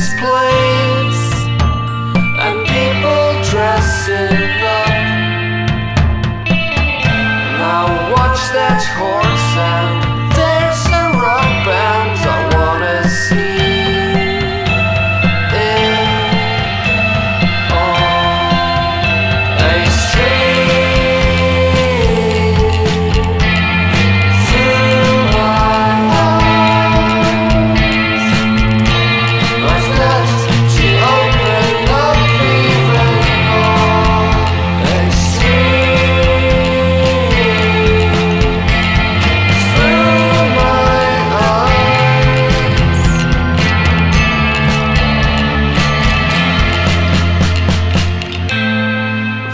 this place.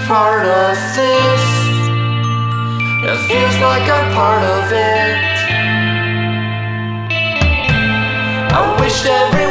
part of this. It feels like I'm part of it. I wish every